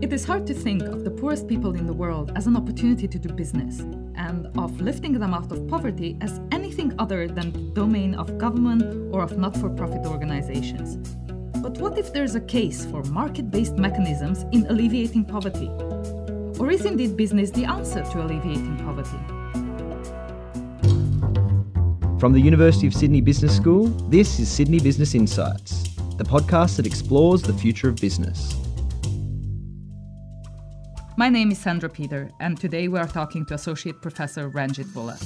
It is hard to think of the poorest people in the world as an opportunity to do business, and of lifting them out of poverty as anything other than the domain of government or of not for profit organizations. But what if there's a case for market based mechanisms in alleviating poverty? Or is indeed business the answer to alleviating poverty? From the University of Sydney Business School, this is Sydney Business Insights, the podcast that explores the future of business. My name is Sandra Peter, and today we are talking to Associate Professor Ranjit Voola.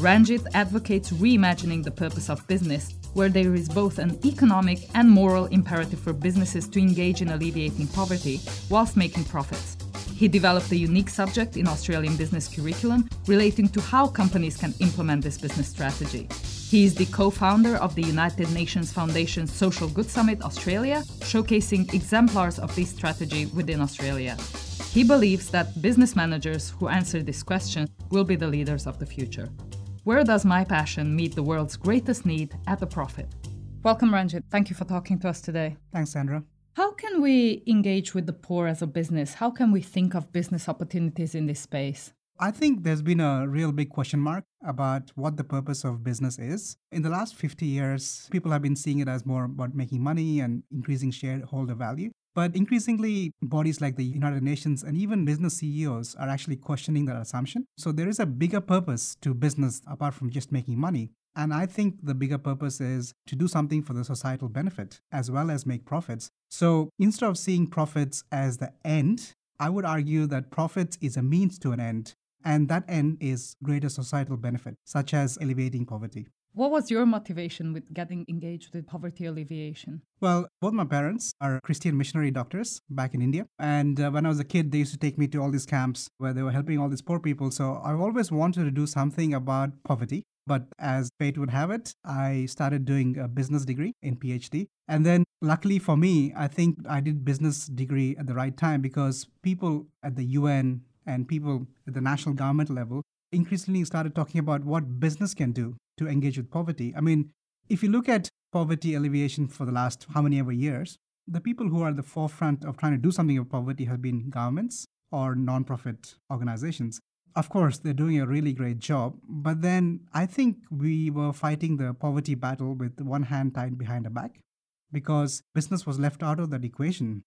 Ranjit advocates reimagining the purpose of business, where there is both an economic and moral imperative for businesses to engage in alleviating poverty whilst making profits. He developed a unique subject in Australian business curriculum relating to how companies can implement this business strategy. He is the co founder of the United Nations Foundation Social Good Summit Australia, showcasing exemplars of this strategy within Australia. He believes that business managers who answer this question will be the leaders of the future. Where does my passion meet the world's greatest need at a profit? Welcome, Ranjit. Thank you for talking to us today. Thanks, Sandra. How can we engage with the poor as a business? How can we think of business opportunities in this space? I think there's been a real big question mark about what the purpose of business is. In the last 50 years, people have been seeing it as more about making money and increasing shareholder value. But increasingly, bodies like the United Nations and even business CEOs are actually questioning that assumption. So there is a bigger purpose to business apart from just making money. And I think the bigger purpose is to do something for the societal benefit as well as make profits. So instead of seeing profits as the end, I would argue that profits is a means to an end. And that end is greater societal benefit, such as alleviating poverty. What was your motivation with getting engaged with poverty alleviation? Well, both my parents are Christian missionary doctors back in India. And uh, when I was a kid, they used to take me to all these camps where they were helping all these poor people. So I've always wanted to do something about poverty. But as fate would have it, I started doing a business degree in PhD. And then, luckily for me, I think I did business degree at the right time because people at the UN and people at the national government level increasingly started talking about what business can do to engage with poverty. I mean, if you look at poverty alleviation for the last how many ever years, the people who are at the forefront of trying to do something about poverty have been governments or nonprofit organizations. Of course, they're doing a really great job, but then I think we were fighting the poverty battle with one hand tied behind our back because business was left out of that equation.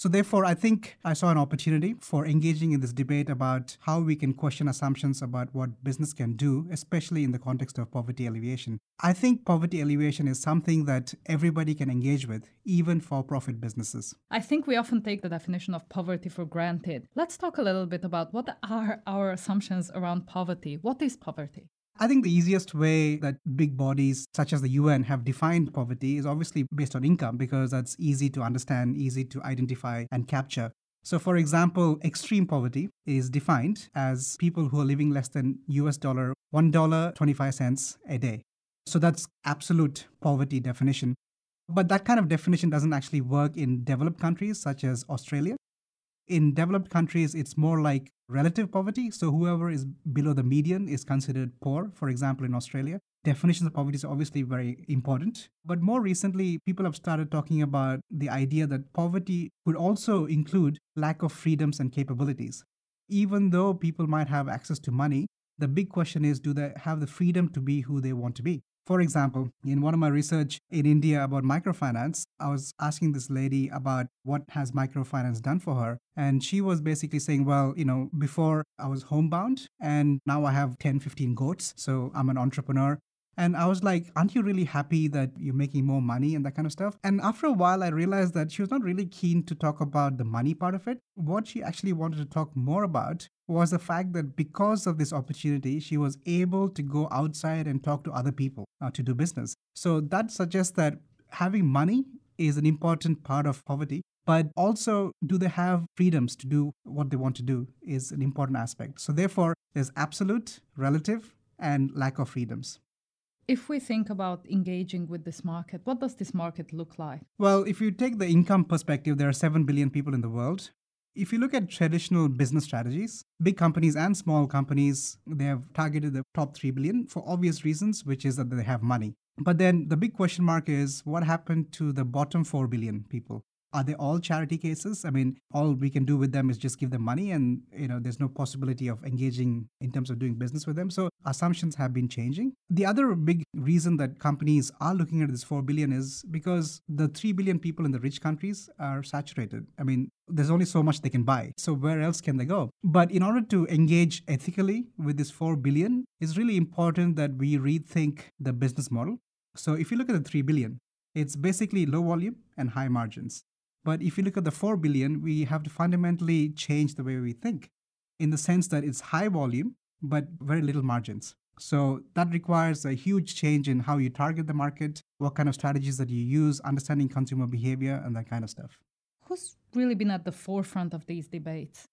So, therefore, I think I saw an opportunity for engaging in this debate about how we can question assumptions about what business can do, especially in the context of poverty alleviation. I think poverty alleviation is something that everybody can engage with, even for profit businesses. I think we often take the definition of poverty for granted. Let's talk a little bit about what are our assumptions around poverty. What is poverty? I think the easiest way that big bodies such as the UN have defined poverty is obviously based on income because that's easy to understand, easy to identify and capture. So, for example, extreme poverty is defined as people who are living less than US dollar $1.25 a day. So, that's absolute poverty definition. But that kind of definition doesn't actually work in developed countries such as Australia. In developed countries, it's more like relative poverty. So whoever is below the median is considered poor, for example, in Australia. Definitions of poverty is obviously very important. But more recently, people have started talking about the idea that poverty could also include lack of freedoms and capabilities. Even though people might have access to money, the big question is do they have the freedom to be who they want to be? For example, in one of my research in India about microfinance, I was asking this lady about what has microfinance done for her. And she was basically saying, well, you know, before I was homebound and now I have 10, 15 goats. So I'm an entrepreneur. And I was like, aren't you really happy that you're making more money and that kind of stuff? And after a while, I realized that she was not really keen to talk about the money part of it. What she actually wanted to talk more about was the fact that because of this opportunity, she was able to go outside and talk to other people uh, to do business. So that suggests that having money is an important part of poverty. But also, do they have freedoms to do what they want to do is an important aspect. So, therefore, there's absolute, relative, and lack of freedoms. If we think about engaging with this market, what does this market look like? Well, if you take the income perspective, there are 7 billion people in the world. If you look at traditional business strategies, big companies and small companies, they have targeted the top 3 billion for obvious reasons, which is that they have money. But then the big question mark is what happened to the bottom 4 billion people? Are they all charity cases? I mean, all we can do with them is just give them money and, you know, there's no possibility of engaging in terms of doing business with them. So assumptions have been changing. The other big reason that companies are looking at this 4 billion is because the 3 billion people in the rich countries are saturated. I mean, there's only so much they can buy. So where else can they go? But in order to engage ethically with this 4 billion, it's really important that we rethink the business model. So if you look at the 3 billion, it's basically low volume and high margins. But if you look at the 4 billion, we have to fundamentally change the way we think in the sense that it's high volume, but very little margins. So that requires a huge change in how you target the market, what kind of strategies that you use, understanding consumer behavior, and that kind of stuff. Who's really been at the forefront of these debates?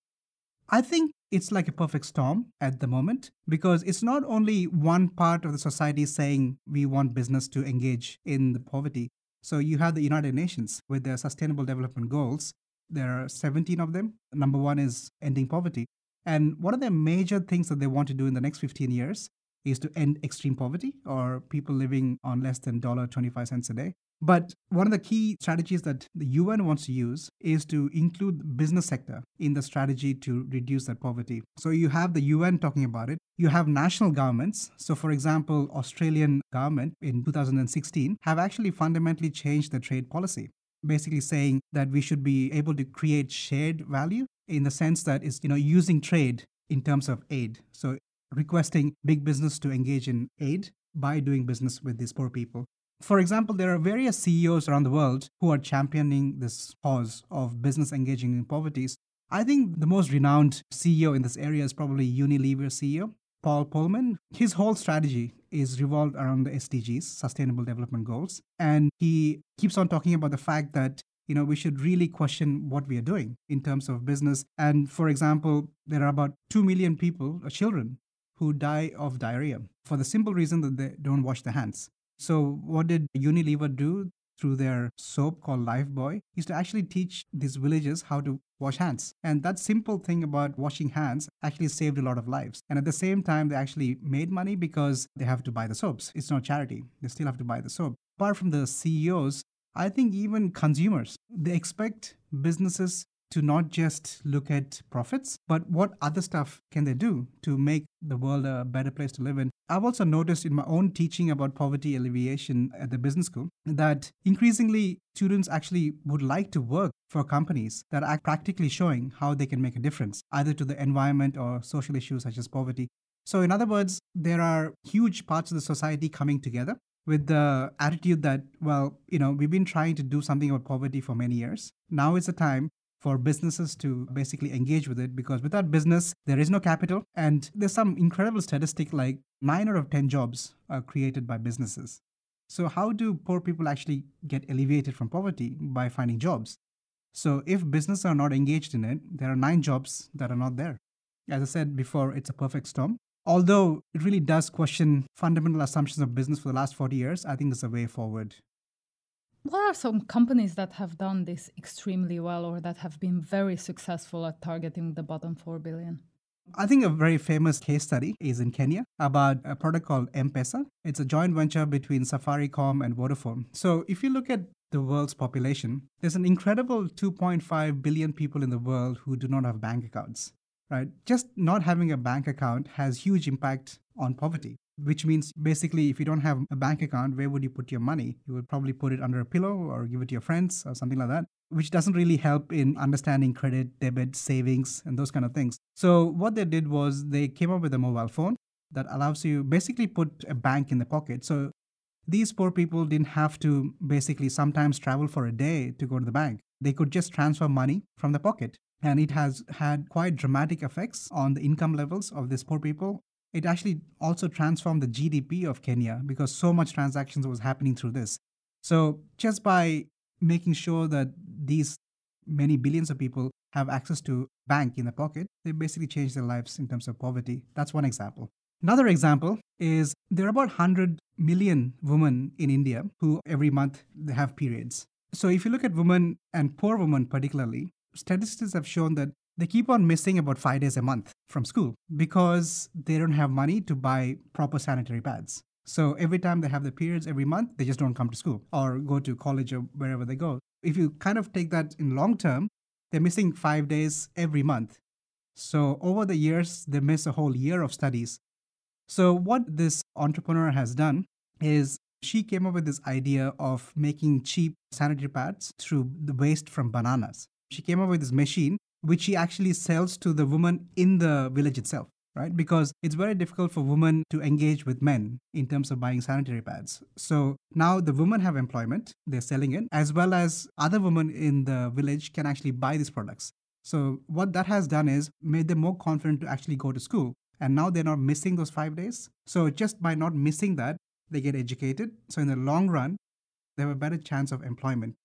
I think it's like a perfect storm at the moment because it's not only one part of the society saying we want business to engage in the poverty. So you have the United Nations with their Sustainable Development Goals. There are 17 of them. Number one is ending poverty. And one of the major things that they want to do in the next 15 years is to end extreme poverty or people living on less than $1.25 a day. But one of the key strategies that the UN wants to use is to include the business sector in the strategy to reduce that poverty. So you have the UN talking about it. You have national governments. So for example, Australian government in 2016 have actually fundamentally changed the trade policy basically saying that we should be able to create shared value in the sense that it's you know using trade in terms of aid so requesting big business to engage in aid by doing business with these poor people for example, there are various CEOs around the world who are championing this cause of business engaging in poverty. I think the most renowned CEO in this area is probably Unilever CEO, Paul Polman. His whole strategy is revolved around the SDGs, Sustainable Development Goals. And he keeps on talking about the fact that you know, we should really question what we are doing in terms of business. And for example, there are about 2 million people, uh, children, who die of diarrhea for the simple reason that they don't wash their hands. So, what did Unilever do through their soap called Lifebuoy? Is to actually teach these villagers how to wash hands. And that simple thing about washing hands actually saved a lot of lives. And at the same time, they actually made money because they have to buy the soaps. It's not charity, they still have to buy the soap. Apart from the CEOs, I think even consumers, they expect businesses to not just look at profits, but what other stuff can they do to make the world a better place to live in. I've also noticed in my own teaching about poverty alleviation at the business school that increasingly students actually would like to work for companies that are practically showing how they can make a difference, either to the environment or social issues such as poverty. So, in other words, there are huge parts of the society coming together with the attitude that, well, you know, we've been trying to do something about poverty for many years. Now is the time for businesses to basically engage with it because without business, there is no capital. And there's some incredible statistic like nine out of 10 jobs are created by businesses. So, how do poor people actually get alleviated from poverty? By finding jobs. So, if businesses are not engaged in it, there are nine jobs that are not there. As I said before, it's a perfect storm. Although it really does question fundamental assumptions of business for the last 40 years, I think it's a way forward. What are some companies that have done this extremely well or that have been very successful at targeting the bottom 4 billion? I think a very famous case study is in Kenya about a product called M-Pesa. It's a joint venture between Safaricom and Vodafone. So if you look at the world's population, there's an incredible 2.5 billion people in the world who do not have bank accounts, right? Just not having a bank account has huge impact on poverty which means basically if you don't have a bank account where would you put your money? You would probably put it under a pillow or give it to your friends or something like that which doesn't really help in understanding credit debit savings and those kind of things. So what they did was they came up with a mobile phone that allows you basically put a bank in the pocket. So these poor people didn't have to basically sometimes travel for a day to go to the bank. They could just transfer money from the pocket. And it has had quite dramatic effects on the income levels of these poor people it actually also transformed the GDP of Kenya because so much transactions was happening through this. So just by making sure that these many billions of people have access to bank in the pocket, they basically change their lives in terms of poverty. That's one example. Another example is there are about 100 million women in India who every month they have periods. So if you look at women and poor women particularly, statistics have shown that they keep on missing about five days a month from school because they don't have money to buy proper sanitary pads. So every time they have the periods every month, they just don't come to school or go to college or wherever they go. If you kind of take that in long term, they're missing five days every month. So over the years, they miss a whole year of studies. So what this entrepreneur has done is she came up with this idea of making cheap sanitary pads through the waste from bananas. She came up with this machine which she actually sells to the woman in the village itself right? Because it's very difficult for women to engage with men in terms of buying sanitary pads. So now the women have employment, they're selling it, as well as other women in the village can actually buy these products. So what that has done is made them more confident to actually go to school. And now they're not missing those five days. So just by not missing that, they get educated. So in the long run, they have a better chance of employment.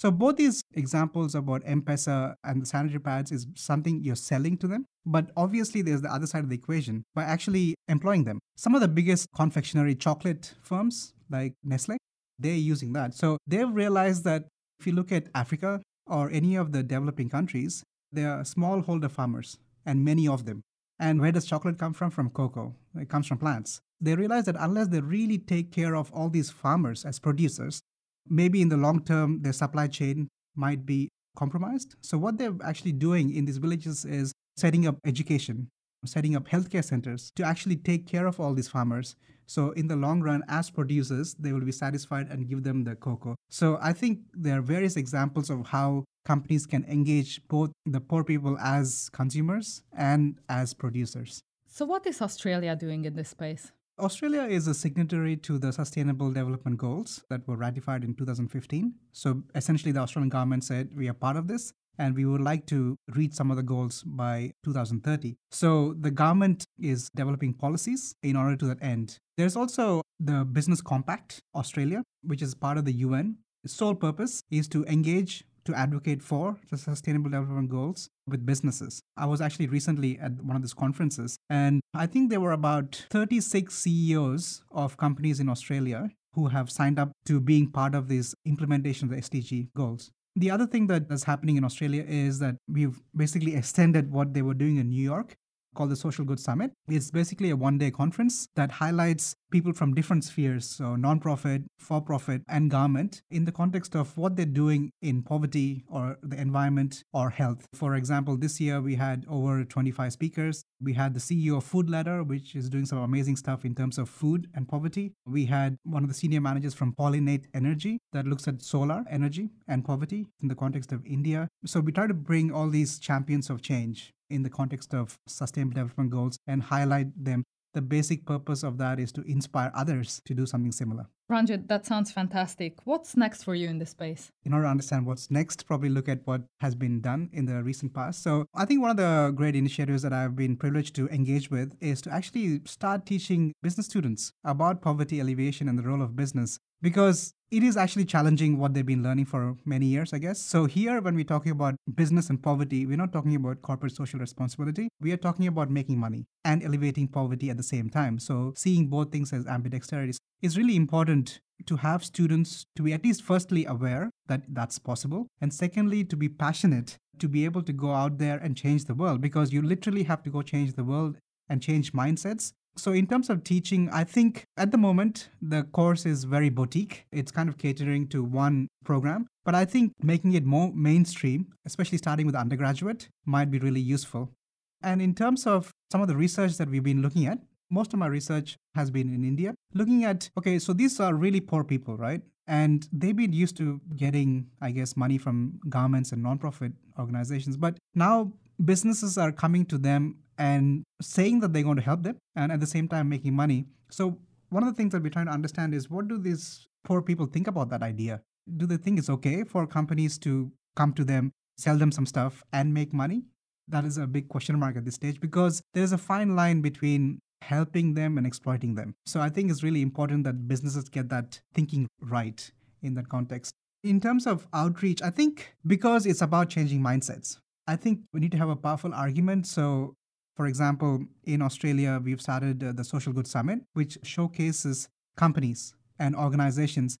So both these examples about M-Pesa and the sanitary pads is something you're selling to them. But obviously there's the other side of the equation by actually employing them. Some of the biggest confectionery chocolate firms like Nestle, they're using that. So they've realized that if you look at Africa or any of the developing countries, there are smallholder farmers and many of them. And where does chocolate come from? From cocoa. It comes from plants. They realize that unless they really take care of all these farmers as producers, maybe in the long term, their supply chain might be compromised. So, what they're actually doing in these villages is setting up education, setting up healthcare centers to actually take care of all these farmers. So, in the long run, as producers, they will be satisfied and give them the cocoa. So, I think there are various examples of how companies can engage both the poor people as consumers and as producers. So, what is Australia doing in this space? Australia is a signatory to the Sustainable Development Goals that were ratified in 2015. So essentially, the Australian government said we are part of this and we would like to reach some of the goals by 2030. So the government is developing policies in order to that end. There's also the Business Compact Australia, which is part of the UN. Its sole purpose is to engage to advocate for the sustainable development goals with businesses. I was actually recently at one of these conferences, and I think there were about 36 CEOs of companies in Australia who have signed up to being part of this implementation of the SDG goals. The other thing that is happening in Australia is that we've basically extended what they were doing in New York called the Social Good Summit. It's basically a one day conference that highlights people from different spheres, so nonprofit, for profit, and government, in the context of what they're doing in poverty or the environment or health. For example, this year we had over 25 speakers. We had the CEO of Food Ladder, which is doing some amazing stuff in terms of food and poverty. We had one of the senior managers from Pollinate Energy that looks at solar energy and poverty in the context of India. So we try to bring all these champions of change in the context of sustainable development goals and highlight them the basic purpose of that is to inspire others to do something similar. Ranjit, that sounds fantastic. What's next for you in this space? In order to understand what's next, probably look at what has been done in the recent past. So, I think one of the great initiatives that I've been privileged to engage with is to actually start teaching business students about poverty alleviation and the role of business because it is actually challenging what they've been learning for many years, I guess. So, here, when we're talking about business and poverty, we're not talking about corporate social responsibility. We are talking about making money and elevating poverty at the same time. So, seeing both things as ambidexterity is really important to have students to be at least firstly aware that that's possible, and secondly, to be passionate to be able to go out there and change the world because you literally have to go change the world and change mindsets so, in terms of teaching, I think at the moment the course is very boutique. It's kind of catering to one program. But I think making it more mainstream, especially starting with undergraduate, might be really useful. And in terms of some of the research that we've been looking at, most of my research has been in India, looking at okay, so these are really poor people, right? And they've been used to getting, I guess, money from governments and nonprofit organizations. But now businesses are coming to them and saying that they're going to help them and at the same time making money. So, one of the things that we're trying to understand is what do these poor people think about that idea? Do they think it's okay for companies to come to them, sell them some stuff, and make money? That is a big question mark at this stage because there's a fine line between helping them and exploiting them. So, I think it's really important that businesses get that thinking right in that context. In terms of outreach, I think because it's about changing mindsets, I think we need to have a powerful argument. So, for example, in Australia, we've started uh, the Social Good Summit, which showcases companies and organizations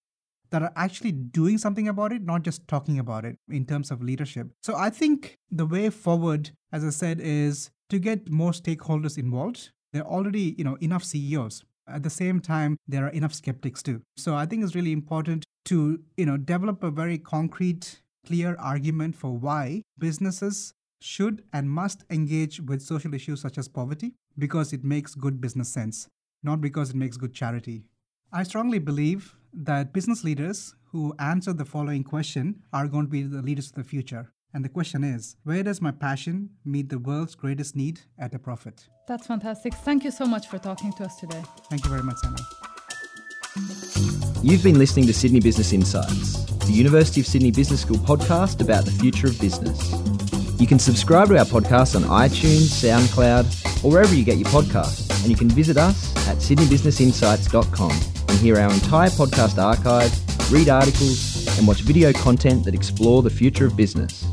that are actually doing something about it, not just talking about it in terms of leadership. So I think the way forward, as I said, is to get more stakeholders involved. There are already, you know, enough CEOs At the same time, there are enough skeptics too. So I think it's really important to, you know, develop a very concrete, clear argument for why businesses should and must engage with social issues such as poverty because it makes good business sense, not because it makes good charity. I strongly believe that business leaders who answer the following question are going to be the leaders of the future. And the question is where does my passion meet the world's greatest need at a profit? That's fantastic. Thank you so much for talking to us today. Thank you very much, Sana. You've been listening to Sydney Business Insights, the University of Sydney Business School podcast about the future of business. You can subscribe to our podcast on iTunes, SoundCloud, or wherever you get your podcasts, and you can visit us at sydneybusinessinsights.com and hear our entire podcast archive, read articles, and watch video content that explore the future of business.